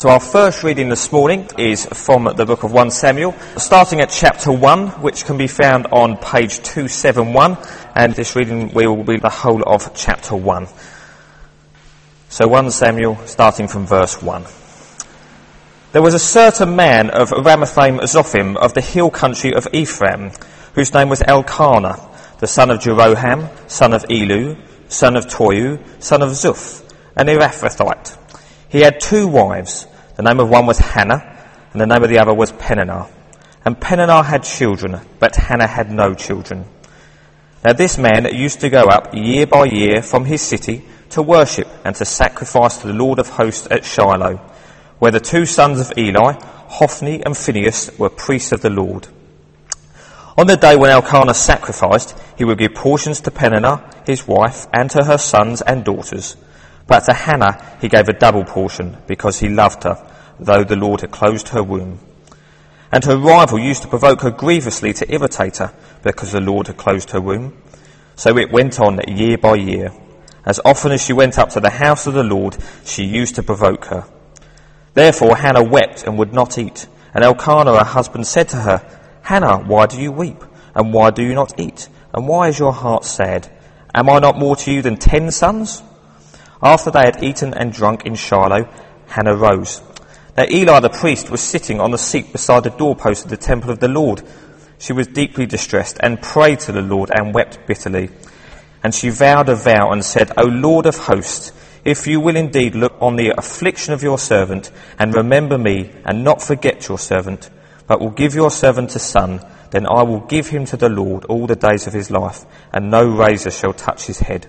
So our first reading this morning is from the book of 1 Samuel, starting at chapter 1, which can be found on page 271, and this reading will be the whole of chapter 1. So 1 Samuel, starting from verse 1. There was a certain man of Ramathaim Zophim of the hill country of Ephraim, whose name was Elkanah, the son of Jeroham, son of Elihu, son of Tohu, son of Zuph, an Ephrathite. He had two wives. The name of one was Hannah, and the name of the other was Peninnah. And Peninnah had children, but Hannah had no children. Now this man used to go up year by year from his city to worship and to sacrifice to the Lord of hosts at Shiloh, where the two sons of Eli, Hophni and Phinehas, were priests of the Lord. On the day when Elkanah sacrificed, he would give portions to Peninnah, his wife, and to her sons and daughters. But to Hannah he gave a double portion because he loved her, though the Lord had closed her womb. And her rival used to provoke her grievously to irritate her because the Lord had closed her womb. So it went on year by year. As often as she went up to the house of the Lord, she used to provoke her. Therefore Hannah wept and would not eat. And Elkanah, her husband, said to her, Hannah, why do you weep? And why do you not eat? And why is your heart sad? Am I not more to you than ten sons? After they had eaten and drunk in Shiloh, Hannah rose. Now Eli the priest was sitting on the seat beside the doorpost of the temple of the Lord. She was deeply distressed and prayed to the Lord and wept bitterly. And she vowed a vow and said, O Lord of hosts, if you will indeed look on the affliction of your servant and remember me and not forget your servant, but will give your servant a son, then I will give him to the Lord all the days of his life, and no razor shall touch his head.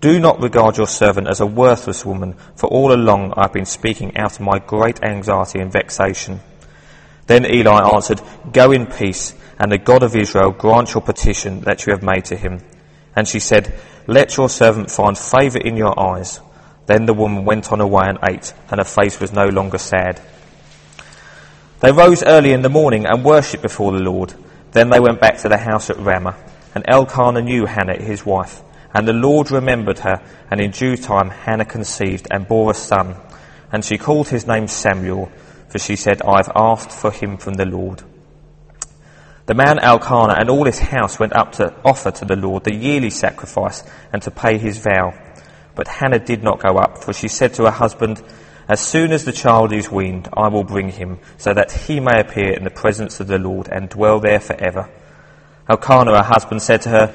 Do not regard your servant as a worthless woman, for all along I have been speaking out of my great anxiety and vexation. Then Eli answered, Go in peace, and the God of Israel grant your petition that you have made to him. And she said, Let your servant find favour in your eyes. Then the woman went on her way and ate, and her face was no longer sad. They rose early in the morning and worshipped before the Lord. Then they went back to the house at Ramah, and Elkanah knew Hannah his wife. And the Lord remembered her, and in due time Hannah conceived and bore a son. And she called his name Samuel, for she said, I have asked for him from the Lord. The man Elkanah and all his house went up to offer to the Lord the yearly sacrifice and to pay his vow. But Hannah did not go up, for she said to her husband, As soon as the child is weaned, I will bring him, so that he may appear in the presence of the Lord and dwell there forever. Elkanah, her husband, said to her,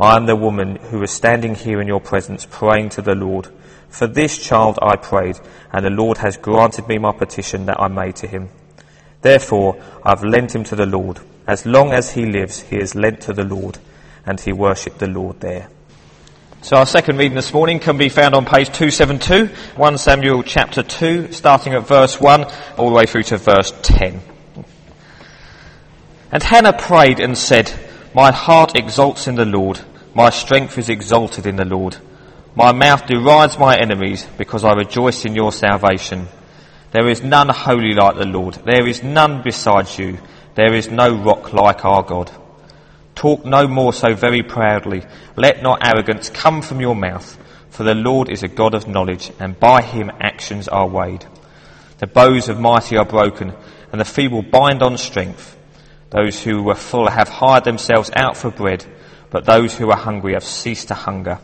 I am the woman who is standing here in your presence praying to the Lord. For this child I prayed, and the Lord has granted me my petition that I made to him. Therefore I have lent him to the Lord. As long as he lives, he is lent to the Lord, and he worshipped the Lord there. So our second reading this morning can be found on page 272, 1 Samuel chapter 2, starting at verse 1 all the way through to verse 10. And Hannah prayed and said, my heart exalts in the Lord. My strength is exalted in the Lord. My mouth derides my enemies because I rejoice in your salvation. There is none holy like the Lord. There is none besides you. There is no rock like our God. Talk no more so very proudly. Let not arrogance come from your mouth. For the Lord is a God of knowledge, and by him actions are weighed. The bows of mighty are broken, and the feeble bind on strength. Those who were full have hired themselves out for bread, but those who are hungry have ceased to hunger.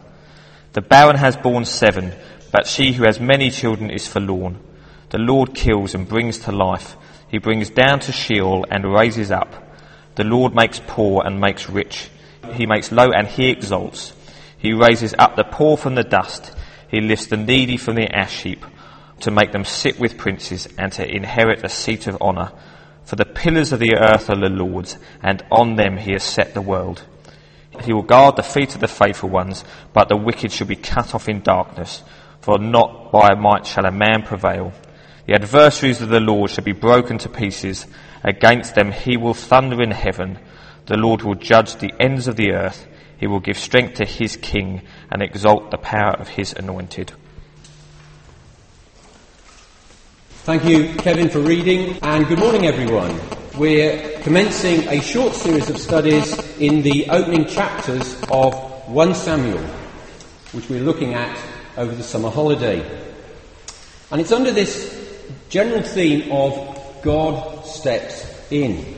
The barren has borne seven, but she who has many children is forlorn. The Lord kills and brings to life. He brings down to Sheol and raises up. The Lord makes poor and makes rich. He makes low and he exalts. He raises up the poor from the dust. He lifts the needy from the ash heap to make them sit with princes and to inherit a seat of honour. For the pillars of the earth are the Lord's, and on them he has set the world. He will guard the feet of the faithful ones, but the wicked shall be cut off in darkness, for not by might shall a man prevail. The adversaries of the Lord shall be broken to pieces. Against them he will thunder in heaven. The Lord will judge the ends of the earth. He will give strength to his king and exalt the power of his anointed. Thank you, Kevin, for reading, and good morning, everyone. We're commencing a short series of studies in the opening chapters of 1 Samuel, which we're looking at over the summer holiday. And it's under this general theme of God steps in.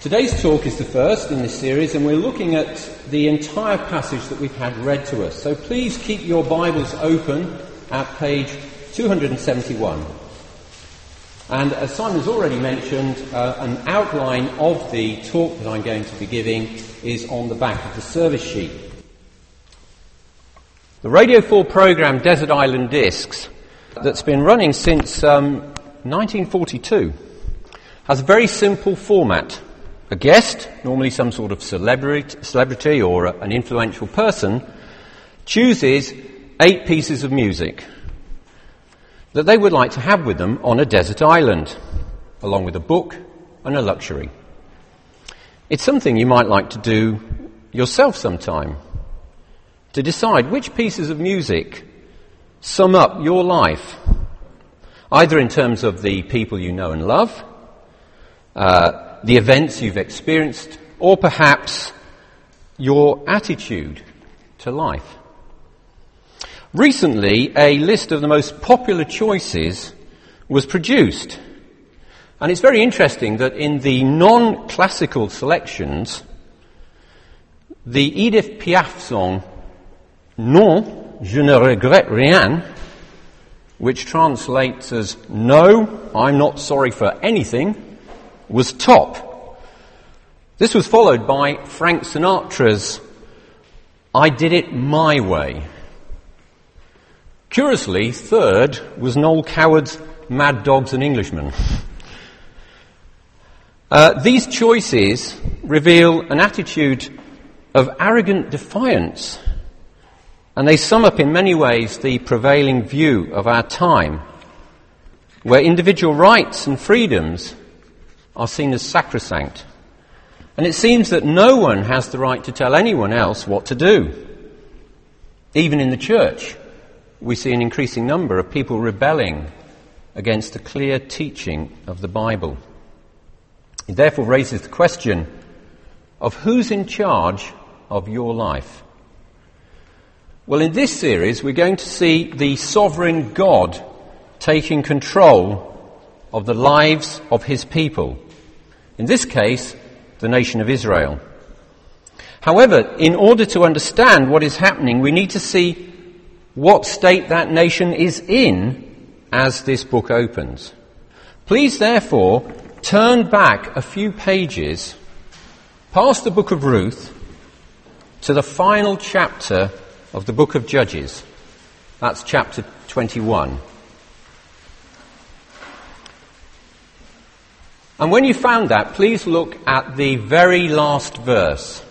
Today's talk is the first in this series, and we're looking at the entire passage that we've had read to us. So please keep your Bibles open at page 271. And as has already mentioned, uh, an outline of the talk that I'm going to be giving is on the back of the service sheet. The Radio 4 program Desert Island Discs, that's been running since um, 1942, has a very simple format. A guest, normally some sort of celebrity, celebrity or an influential person, chooses eight pieces of music that they would like to have with them on a desert island, along with a book and a luxury. It's something you might like to do yourself sometime, to decide which pieces of music sum up your life, either in terms of the people you know and love, uh, the events you've experienced, or perhaps your attitude to life. Recently, a list of the most popular choices was produced. And it's very interesting that in the non classical selections, the Edith Piaf song, Non, je ne regrette rien, which translates as No, I'm not sorry for anything, was top. This was followed by Frank Sinatra's I Did It My Way. Curiously, third was Noel Coward's Mad Dogs and Englishmen. Uh, these choices reveal an attitude of arrogant defiance, and they sum up in many ways the prevailing view of our time, where individual rights and freedoms are seen as sacrosanct. And it seems that no one has the right to tell anyone else what to do, even in the church we see an increasing number of people rebelling against the clear teaching of the Bible. It therefore raises the question of who's in charge of your life. Well, in this series, we're going to see the sovereign God taking control of the lives of his people. In this case, the nation of Israel. However, in order to understand what is happening, we need to see what state that nation is in as this book opens. Please therefore turn back a few pages past the book of Ruth to the final chapter of the book of Judges. That's chapter 21. And when you found that, please look at the very last verse.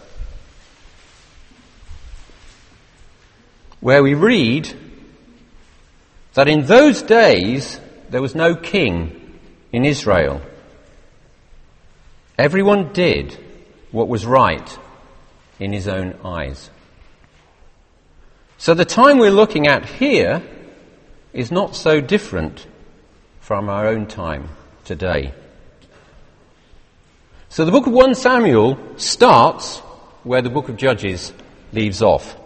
Where we read that in those days there was no king in Israel. Everyone did what was right in his own eyes. So the time we're looking at here is not so different from our own time today. So the book of 1 Samuel starts where the book of Judges leaves off.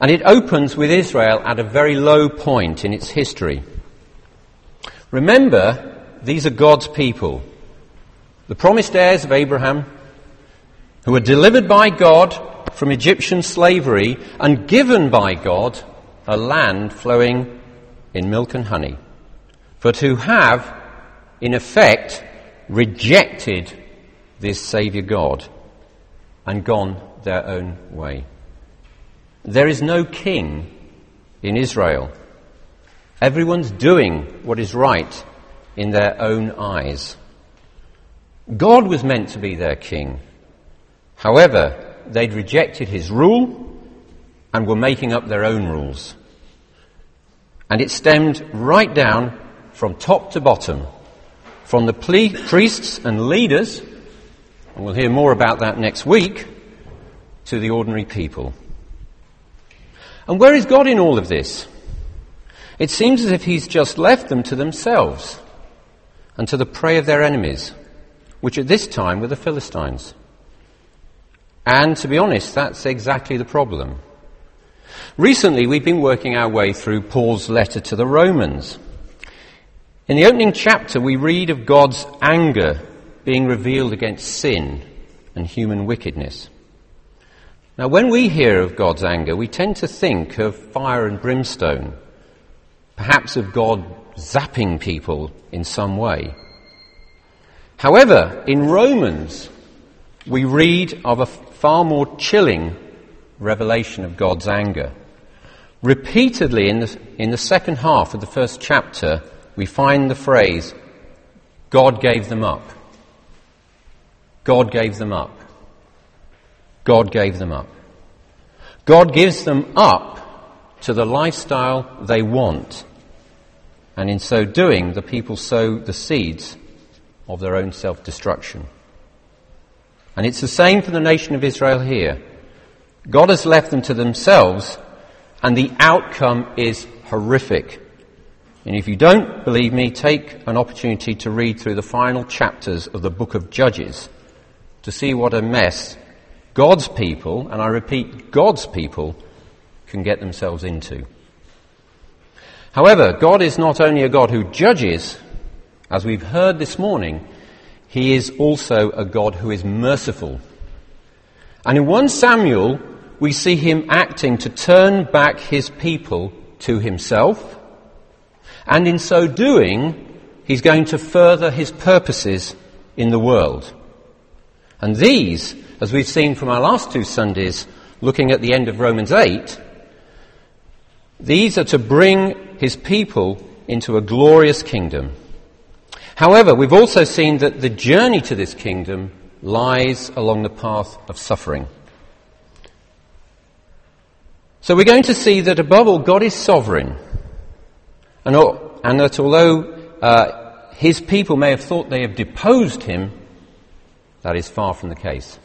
And it opens with Israel at a very low point in its history. Remember, these are God's people, the promised heirs of Abraham, who were delivered by God from Egyptian slavery and given by God a land flowing in milk and honey, but who have, in effect, rejected this Saviour God and gone their own way. There is no king in Israel. Everyone's doing what is right in their own eyes. God was meant to be their king. However, they'd rejected his rule and were making up their own rules. And it stemmed right down from top to bottom, from the priests and leaders, and we'll hear more about that next week, to the ordinary people. And where is God in all of this? It seems as if He's just left them to themselves and to the prey of their enemies, which at this time were the Philistines. And to be honest, that's exactly the problem. Recently, we've been working our way through Paul's letter to the Romans. In the opening chapter, we read of God's anger being revealed against sin and human wickedness. Now, when we hear of God's anger, we tend to think of fire and brimstone, perhaps of God zapping people in some way. However, in Romans, we read of a far more chilling revelation of God's anger. Repeatedly in the, in the second half of the first chapter, we find the phrase, God gave them up. God gave them up. God gave them up. God gives them up to the lifestyle they want. And in so doing, the people sow the seeds of their own self destruction. And it's the same for the nation of Israel here. God has left them to themselves, and the outcome is horrific. And if you don't believe me, take an opportunity to read through the final chapters of the book of Judges to see what a mess God's people, and I repeat, God's people, can get themselves into. However, God is not only a God who judges, as we've heard this morning, He is also a God who is merciful. And in 1 Samuel, we see Him acting to turn back His people to Himself, and in so doing, He's going to further His purposes in the world. And these as we've seen from our last two Sundays, looking at the end of Romans 8, these are to bring his people into a glorious kingdom. However, we've also seen that the journey to this kingdom lies along the path of suffering. So we're going to see that above all, God is sovereign. And, and that although uh, his people may have thought they have deposed him, that is far from the case.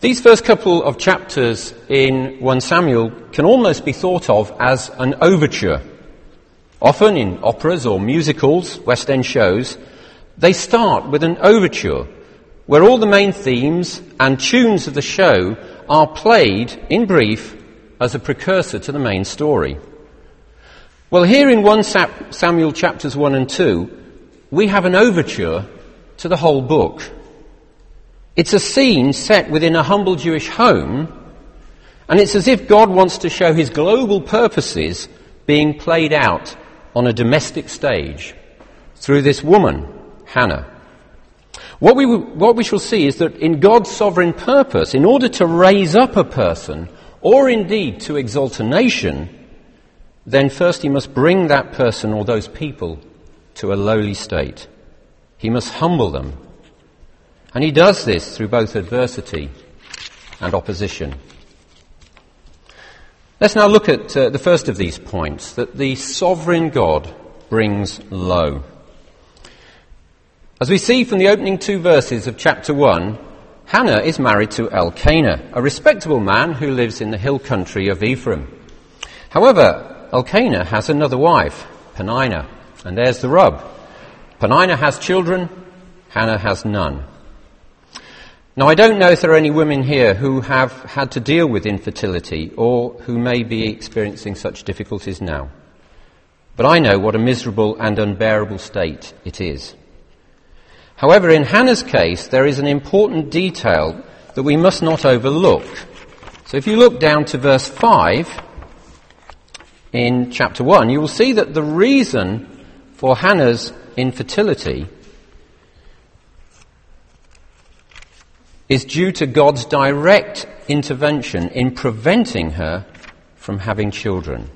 These first couple of chapters in 1 Samuel can almost be thought of as an overture. Often in operas or musicals, West End shows, they start with an overture where all the main themes and tunes of the show are played in brief as a precursor to the main story. Well, here in 1 Samuel chapters 1 and 2, we have an overture to the whole book. It's a scene set within a humble Jewish home, and it's as if God wants to show his global purposes being played out on a domestic stage through this woman, Hannah. What we, what we shall see is that in God's sovereign purpose, in order to raise up a person, or indeed to exalt a nation, then first he must bring that person or those people to a lowly state. He must humble them and he does this through both adversity and opposition. Let's now look at uh, the first of these points that the sovereign God brings low. As we see from the opening two verses of chapter 1, Hannah is married to Elkanah, a respectable man who lives in the hill country of Ephraim. However, Elkanah has another wife, Peninnah, and there's the rub. Peninnah has children, Hannah has none. Now, I don't know if there are any women here who have had to deal with infertility or who may be experiencing such difficulties now. But I know what a miserable and unbearable state it is. However, in Hannah's case, there is an important detail that we must not overlook. So if you look down to verse 5 in chapter 1, you will see that the reason for Hannah's infertility is due to God's direct intervention in preventing her from having children.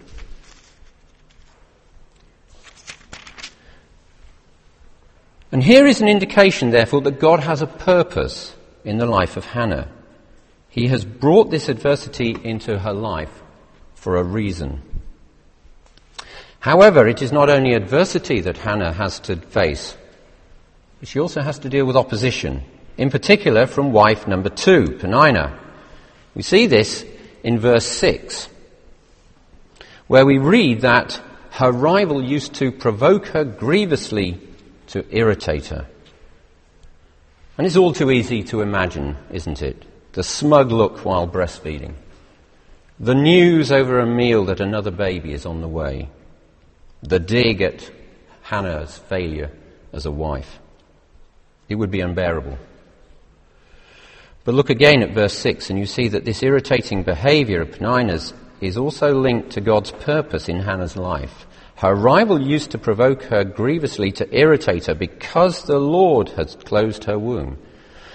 And here is an indication, therefore, that God has a purpose in the life of Hannah. He has brought this adversity into her life for a reason. However, it is not only adversity that Hannah has to face, she also has to deal with opposition, in particular from wife number two, Peninnah. We see this in verse 6, where we read that her rival used to provoke her grievously to irritate her. And it's all too easy to imagine, isn't it? The smug look while breastfeeding. The news over a meal that another baby is on the way. The dig at Hannah's failure as a wife. It would be unbearable. But look again at verse 6 and you see that this irritating behavior of Peninnah's is also linked to God's purpose in Hannah's life. Her rival used to provoke her grievously to irritate her because the Lord had closed her womb.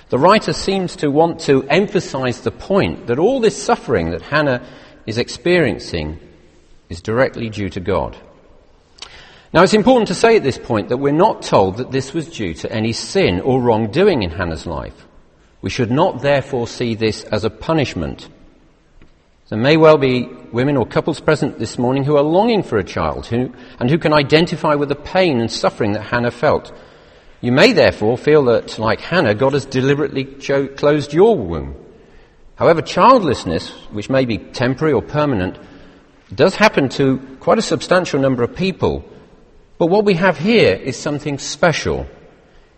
The writer seems to want to emphasize the point that all this suffering that Hannah is experiencing is directly due to God. Now it's important to say at this point that we're not told that this was due to any sin or wrongdoing in Hannah's life. We should not therefore see this as a punishment. There may well be women or couples present this morning who are longing for a child who, and who can identify with the pain and suffering that Hannah felt. You may therefore feel that, like Hannah, God has deliberately cho- closed your womb. However, childlessness, which may be temporary or permanent, does happen to quite a substantial number of people. But what we have here is something special.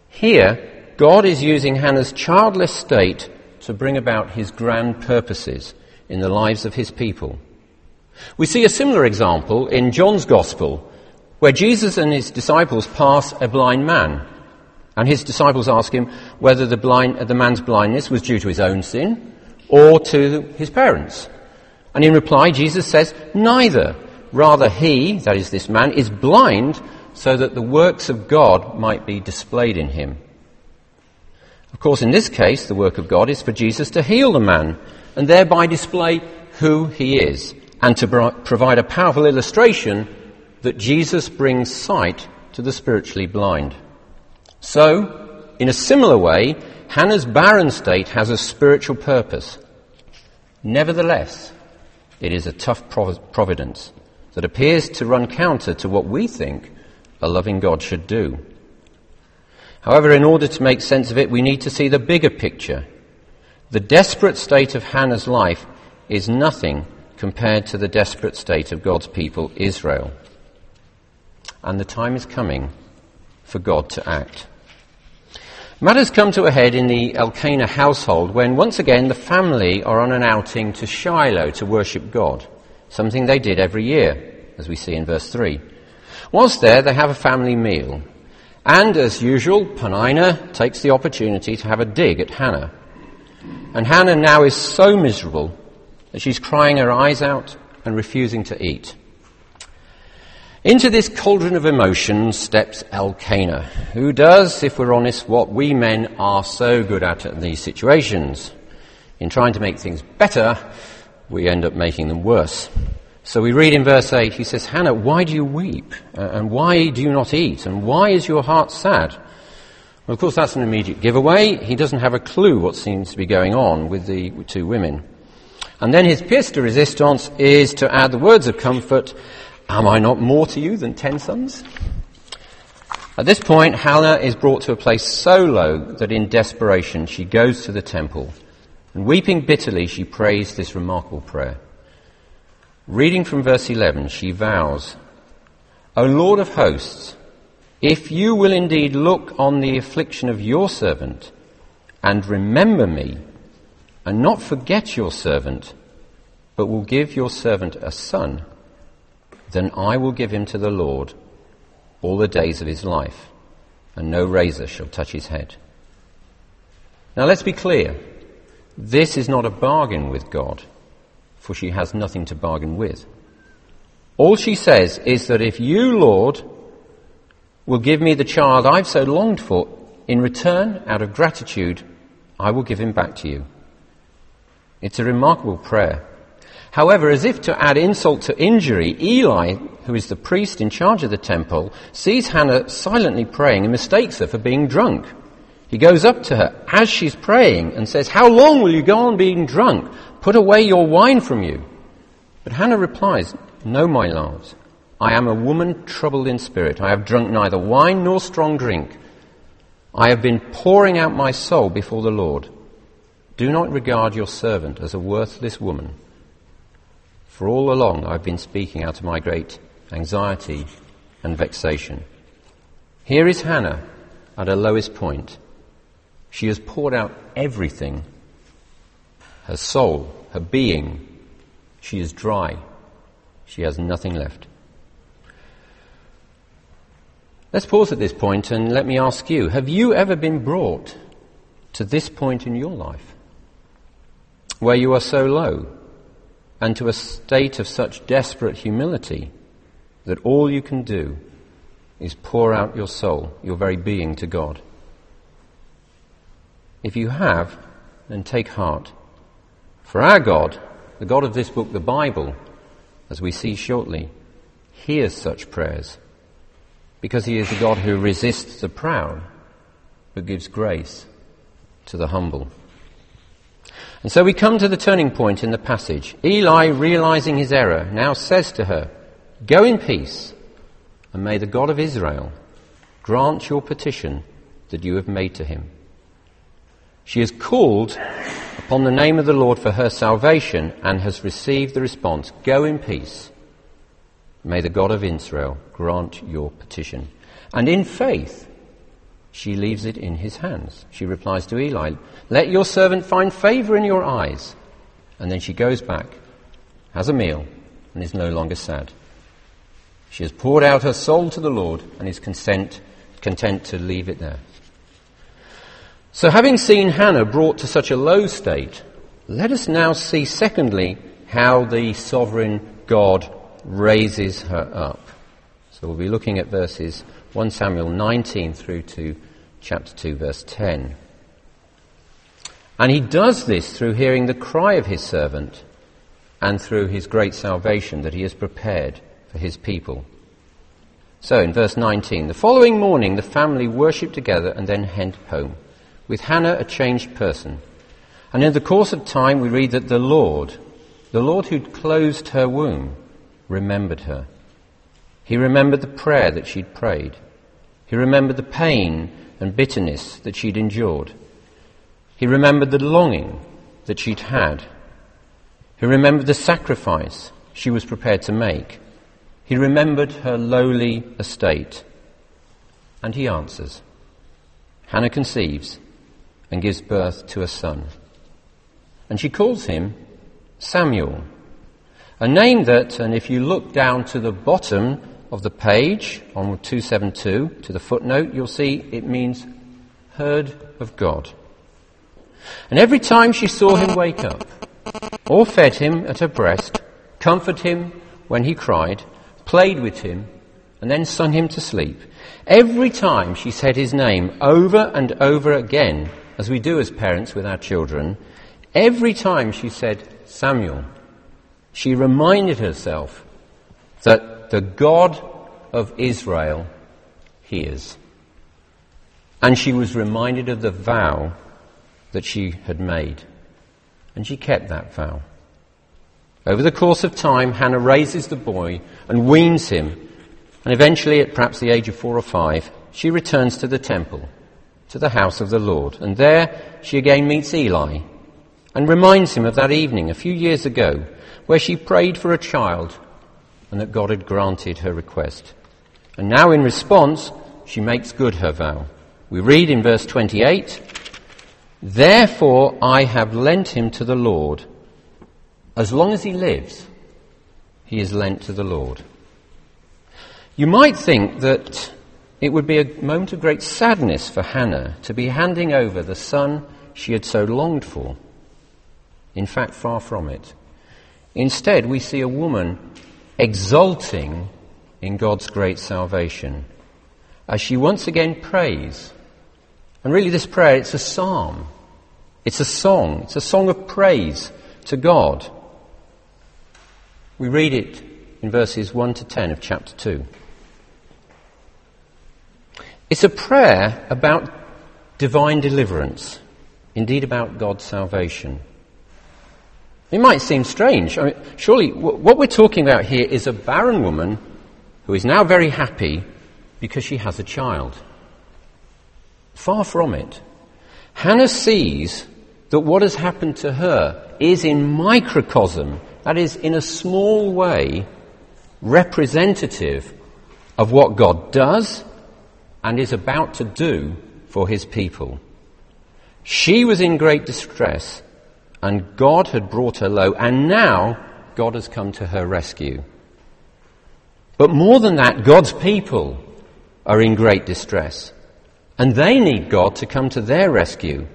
Here, God is using Hannah's childless state to bring about his grand purposes in the lives of his people. We see a similar example in John's Gospel, where Jesus and his disciples pass a blind man. And his disciples ask him whether the, blind, the man's blindness was due to his own sin or to his parents. And in reply, Jesus says, neither. Rather, he, that is this man, is blind so that the works of God might be displayed in him. Of course, in this case, the work of God is for Jesus to heal the man and thereby display who he is, and to provide a powerful illustration that Jesus brings sight to the spiritually blind. So, in a similar way, Hannah's barren state has a spiritual purpose. Nevertheless, it is a tough providence that appears to run counter to what we think a loving God should do. However, in order to make sense of it, we need to see the bigger picture the desperate state of Hannah's life is nothing compared to the desperate state of God's people, Israel. And the time is coming for God to act. Matters come to a head in the Elkanah household when once again the family are on an outing to Shiloh to worship God, something they did every year, as we see in verse 3. Whilst there, they have a family meal. And as usual, Peninnah takes the opportunity to have a dig at Hannah. And Hannah now is so miserable that she's crying her eyes out and refusing to eat. Into this cauldron of emotion steps Elkanah, who does, if we're honest, what we men are so good at in these situations. In trying to make things better, we end up making them worse. So we read in verse 8, he says, Hannah, why do you weep? Uh, and why do you not eat? And why is your heart sad? Well, of course, that's an immediate giveaway. He doesn't have a clue what seems to be going on with the two women. And then his pièce de résistance is to add the words of comfort, Am I not more to you than ten sons? At this point, Hannah is brought to a place so low that in desperation she goes to the temple and weeping bitterly she prays this remarkable prayer. Reading from verse 11, she vows, O Lord of hosts, if you will indeed look on the affliction of your servant and remember me and not forget your servant, but will give your servant a son, then I will give him to the Lord all the days of his life, and no razor shall touch his head. Now let's be clear. This is not a bargain with God, for she has nothing to bargain with. All she says is that if you, Lord, will give me the child I've so longed for. In return, out of gratitude, I will give him back to you. It's a remarkable prayer. However, as if to add insult to injury, Eli, who is the priest in charge of the temple, sees Hannah silently praying and mistakes her for being drunk. He goes up to her as she's praying and says, How long will you go on being drunk? Put away your wine from you. But Hannah replies, No, my lord. I am a woman troubled in spirit. I have drunk neither wine nor strong drink. I have been pouring out my soul before the Lord. Do not regard your servant as a worthless woman. For all along I've been speaking out of my great anxiety and vexation. Here is Hannah at her lowest point. She has poured out everything her soul, her being. She is dry. She has nothing left. Let's pause at this point and let me ask you have you ever been brought to this point in your life where you are so low and to a state of such desperate humility that all you can do is pour out your soul, your very being to God? If you have, then take heart. For our God, the God of this book, the Bible, as we see shortly, hears such prayers because he is a God who resists the proud, but gives grace to the humble. And so we come to the turning point in the passage. Eli, realizing his error, now says to her, Go in peace, and may the God of Israel grant your petition that you have made to him. She has called upon the name of the Lord for her salvation and has received the response, Go in peace. May the God of Israel grant your petition. And in faith, she leaves it in his hands. She replies to Eli, Let your servant find favor in your eyes. And then she goes back, has a meal, and is no longer sad. She has poured out her soul to the Lord and is consent, content to leave it there. So, having seen Hannah brought to such a low state, let us now see, secondly, how the sovereign God raises her up. So, we'll be looking at verses 1 Samuel 19 through to chapter 2, verse 10. And he does this through hearing the cry of his servant and through his great salvation that he has prepared for his people. So, in verse 19, the following morning the family worshipped together and then went home with Hannah a changed person. And in the course of time, we read that the Lord, the Lord who'd closed her womb, remembered her. He remembered the prayer that she'd prayed. He remembered the pain and bitterness that she'd endured. He remembered the longing that she'd had. He remembered the sacrifice she was prepared to make. He remembered her lowly estate. And he answers. Hannah conceives and gives birth to a son. And she calls him Samuel, a name that, and if you look down to the bottom of the page on 272 to the footnote, you'll see it means heard of God. And every time she saw him wake up, or fed him at her breast, comforted him when he cried, played with him, and then sung him to sleep, every time she said his name over and over again, as we do as parents with our children, every time she said Samuel, she reminded herself that the God of Israel hears. And she was reminded of the vow that she had made. And she kept that vow. Over the course of time, Hannah raises the boy and weans him. And eventually, at perhaps the age of four or five, she returns to the temple to the house of the Lord. And there she again meets Eli and reminds him of that evening a few years ago where she prayed for a child and that God had granted her request. And now in response, she makes good her vow. We read in verse 28, Therefore I have lent him to the Lord. As long as he lives, he is lent to the Lord. You might think that it would be a moment of great sadness for Hannah to be handing over the son she had so longed for. In fact, far from it. Instead, we see a woman exulting in God's great salvation. as she once again prays. And really, this prayer, it's a psalm. It's a song. It's a song of praise to God. We read it in verses 1 to 10 of chapter 2. It's a prayer about divine deliverance, indeed about God's salvation. It might seem strange. I mean, surely what we're talking about here is a barren woman who is now very happy because she has a child. Far from it. Hannah sees that what has happened to her is in microcosm, that is, in a small way, representative of what God does and is about to do for his people. She was in great distress and God had brought her low and now God has come to her rescue. But more than that, God's people are in great distress and they need God to come to their rescue.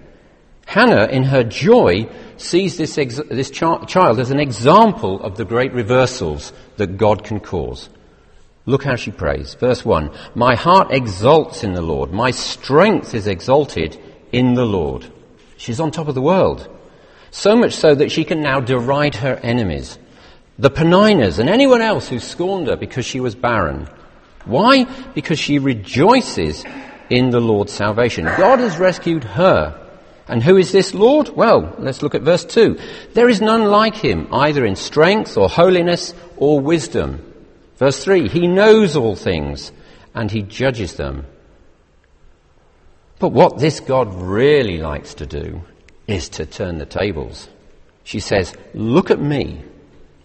Hannah, in her joy, sees this, ex- this ch- child as an example of the great reversals that God can cause. Look how she prays. Verse 1 My heart exults in the Lord. My strength is exalted in the Lord. She's on top of the world. So much so that she can now deride her enemies, the Peninnahs, and anyone else who scorned her because she was barren. Why? Because she rejoices in the Lord's salvation. God has rescued her. And who is this Lord? Well, let's look at verse 2. There is none like him, either in strength or holiness or wisdom. Verse 3 He knows all things and he judges them. But what this God really likes to do is to turn the tables. She says, Look at me.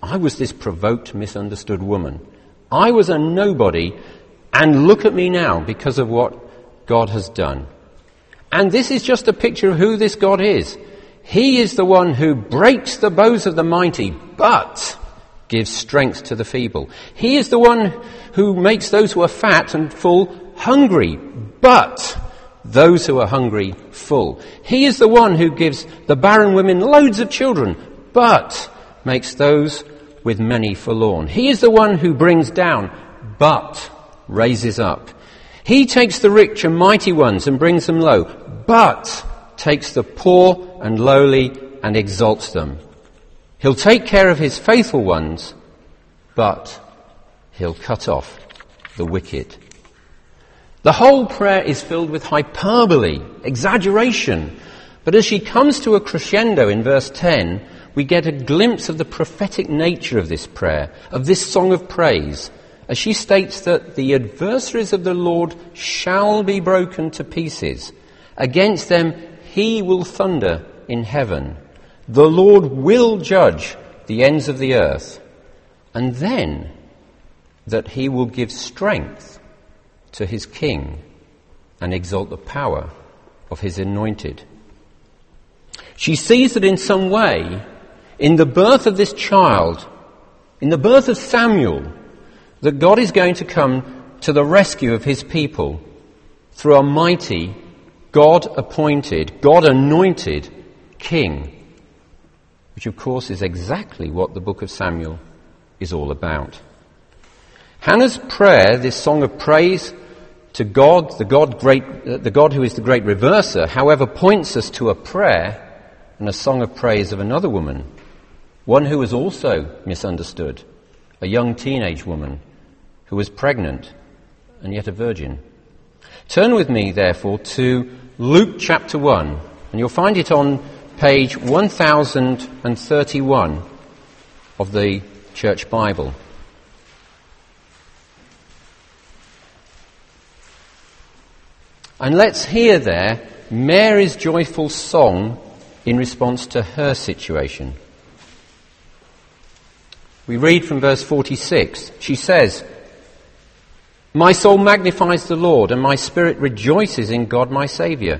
I was this provoked, misunderstood woman. I was a nobody, and look at me now because of what God has done. And this is just a picture of who this God is. He is the one who breaks the bows of the mighty, but gives strength to the feeble. He is the one who makes those who are fat and full hungry, but those who are hungry full. He is the one who gives the barren women loads of children, but makes those with many forlorn. He is the one who brings down, but raises up. He takes the rich and mighty ones and brings them low, but takes the poor and lowly and exalts them. He'll take care of his faithful ones, but he'll cut off the wicked. The whole prayer is filled with hyperbole, exaggeration. But as she comes to a crescendo in verse 10, we get a glimpse of the prophetic nature of this prayer, of this song of praise, as she states that the adversaries of the Lord shall be broken to pieces. Against them he will thunder in heaven. The Lord will judge the ends of the earth. And then that he will give strength to his king and exalt the power of his anointed. She sees that in some way, in the birth of this child, in the birth of Samuel, that God is going to come to the rescue of his people through a mighty, God appointed, God anointed king which of course is exactly what the book of Samuel is all about. Hannah's prayer, this song of praise to God, the God, great, uh, the God who is the great reverser, however, points us to a prayer and a song of praise of another woman, one who was also misunderstood, a young teenage woman who was pregnant and yet a virgin. Turn with me, therefore, to Luke chapter 1, and you'll find it on page 1031 of the Church Bible. And let's hear there Mary's joyful song in response to her situation. We read from verse 46. She says, My soul magnifies the Lord, and my spirit rejoices in God my Saviour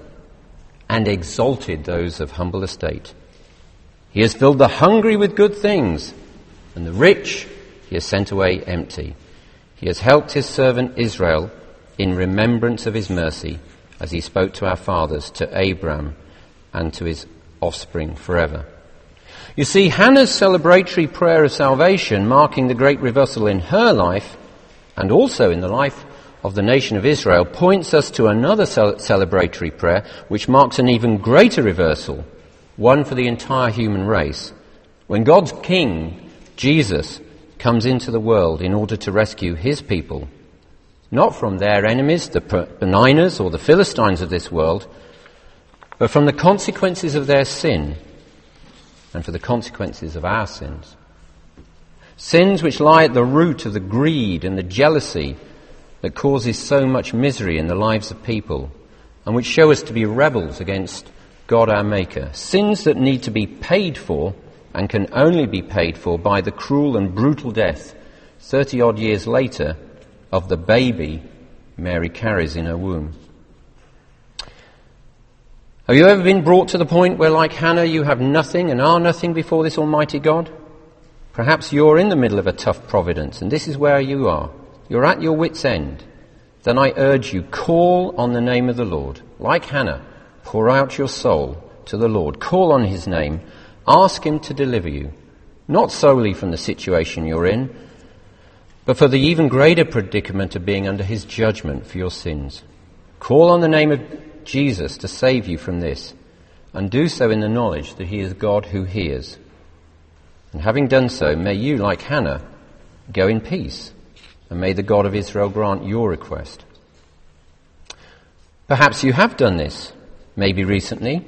and exalted those of humble estate. He has filled the hungry with good things, and the rich he has sent away empty. He has helped his servant Israel in remembrance of his mercy, as he spoke to our fathers, to Abraham, and to his offspring forever. You see, Hannah's celebratory prayer of salvation, marking the great reversal in her life, and also in the life of the nation of Israel, points us to another celebratory prayer, which marks an even greater reversal, one for the entire human race. When God's King, Jesus, comes into the world in order to rescue his people, not from their enemies, the Peninnahs or the Philistines of this world, but from the consequences of their sin and for the consequences of our sins. Sins which lie at the root of the greed and the jealousy that causes so much misery in the lives of people and which show us to be rebels against God our Maker. Sins that need to be paid for and can only be paid for by the cruel and brutal death, 30 odd years later, of the baby Mary carries in her womb. Have you ever been brought to the point where, like Hannah, you have nothing and are nothing before this Almighty God? Perhaps you're in the middle of a tough providence, and this is where you are. You're at your wits' end. Then I urge you, call on the name of the Lord. Like Hannah, pour out your soul to the Lord. Call on his name Ask Him to deliver you, not solely from the situation you're in, but for the even greater predicament of being under His judgment for your sins. Call on the name of Jesus to save you from this, and do so in the knowledge that He is God who hears. And having done so, may you, like Hannah, go in peace, and may the God of Israel grant your request. Perhaps you have done this, maybe recently,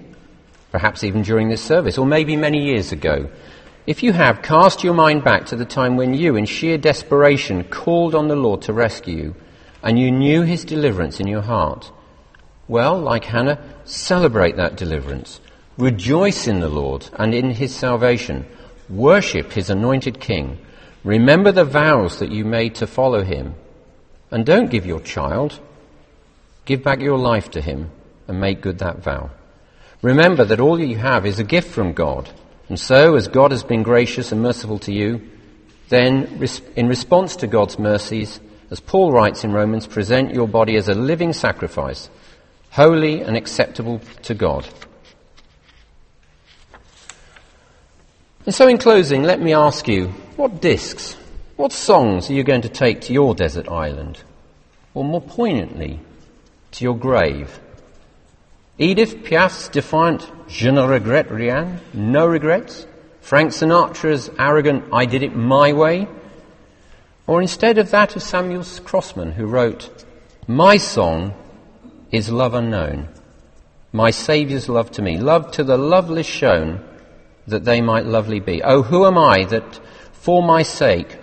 perhaps even during this service, or maybe many years ago. If you have, cast your mind back to the time when you, in sheer desperation, called on the Lord to rescue you, and you knew his deliverance in your heart. Well, like Hannah, celebrate that deliverance. Rejoice in the Lord and in his salvation. Worship his anointed king. Remember the vows that you made to follow him. And don't give your child. Give back your life to him and make good that vow. Remember that all you have is a gift from God. And so, as God has been gracious and merciful to you, then, in response to God's mercies, as Paul writes in Romans, present your body as a living sacrifice, holy and acceptable to God. And so, in closing, let me ask you what discs, what songs are you going to take to your desert island? Or more poignantly, to your grave? Edith Piaf's defiant Je ne regrette rien, no regrets. Frank Sinatra's arrogant I did it my way. Or instead of that of Samuel Crossman who wrote, My song is love unknown, my Saviour's love to me, love to the loveless shown that they might lovely be. Oh, who am I that for my sake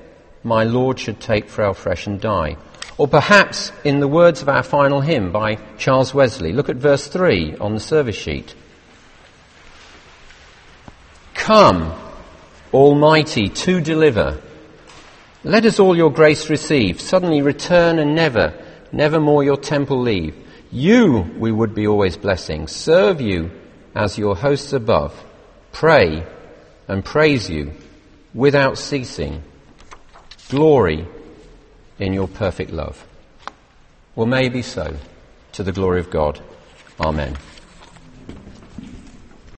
my Lord should take frail flesh and die? Or perhaps in the words of our final hymn by Charles Wesley. Look at verse 3 on the service sheet. Come, Almighty, to deliver. Let us all your grace receive. Suddenly return and never, never more your temple leave. You we would be always blessing. Serve you as your hosts above. Pray and praise you without ceasing. Glory in your perfect love. Well, may it be so, to the glory of God. Amen.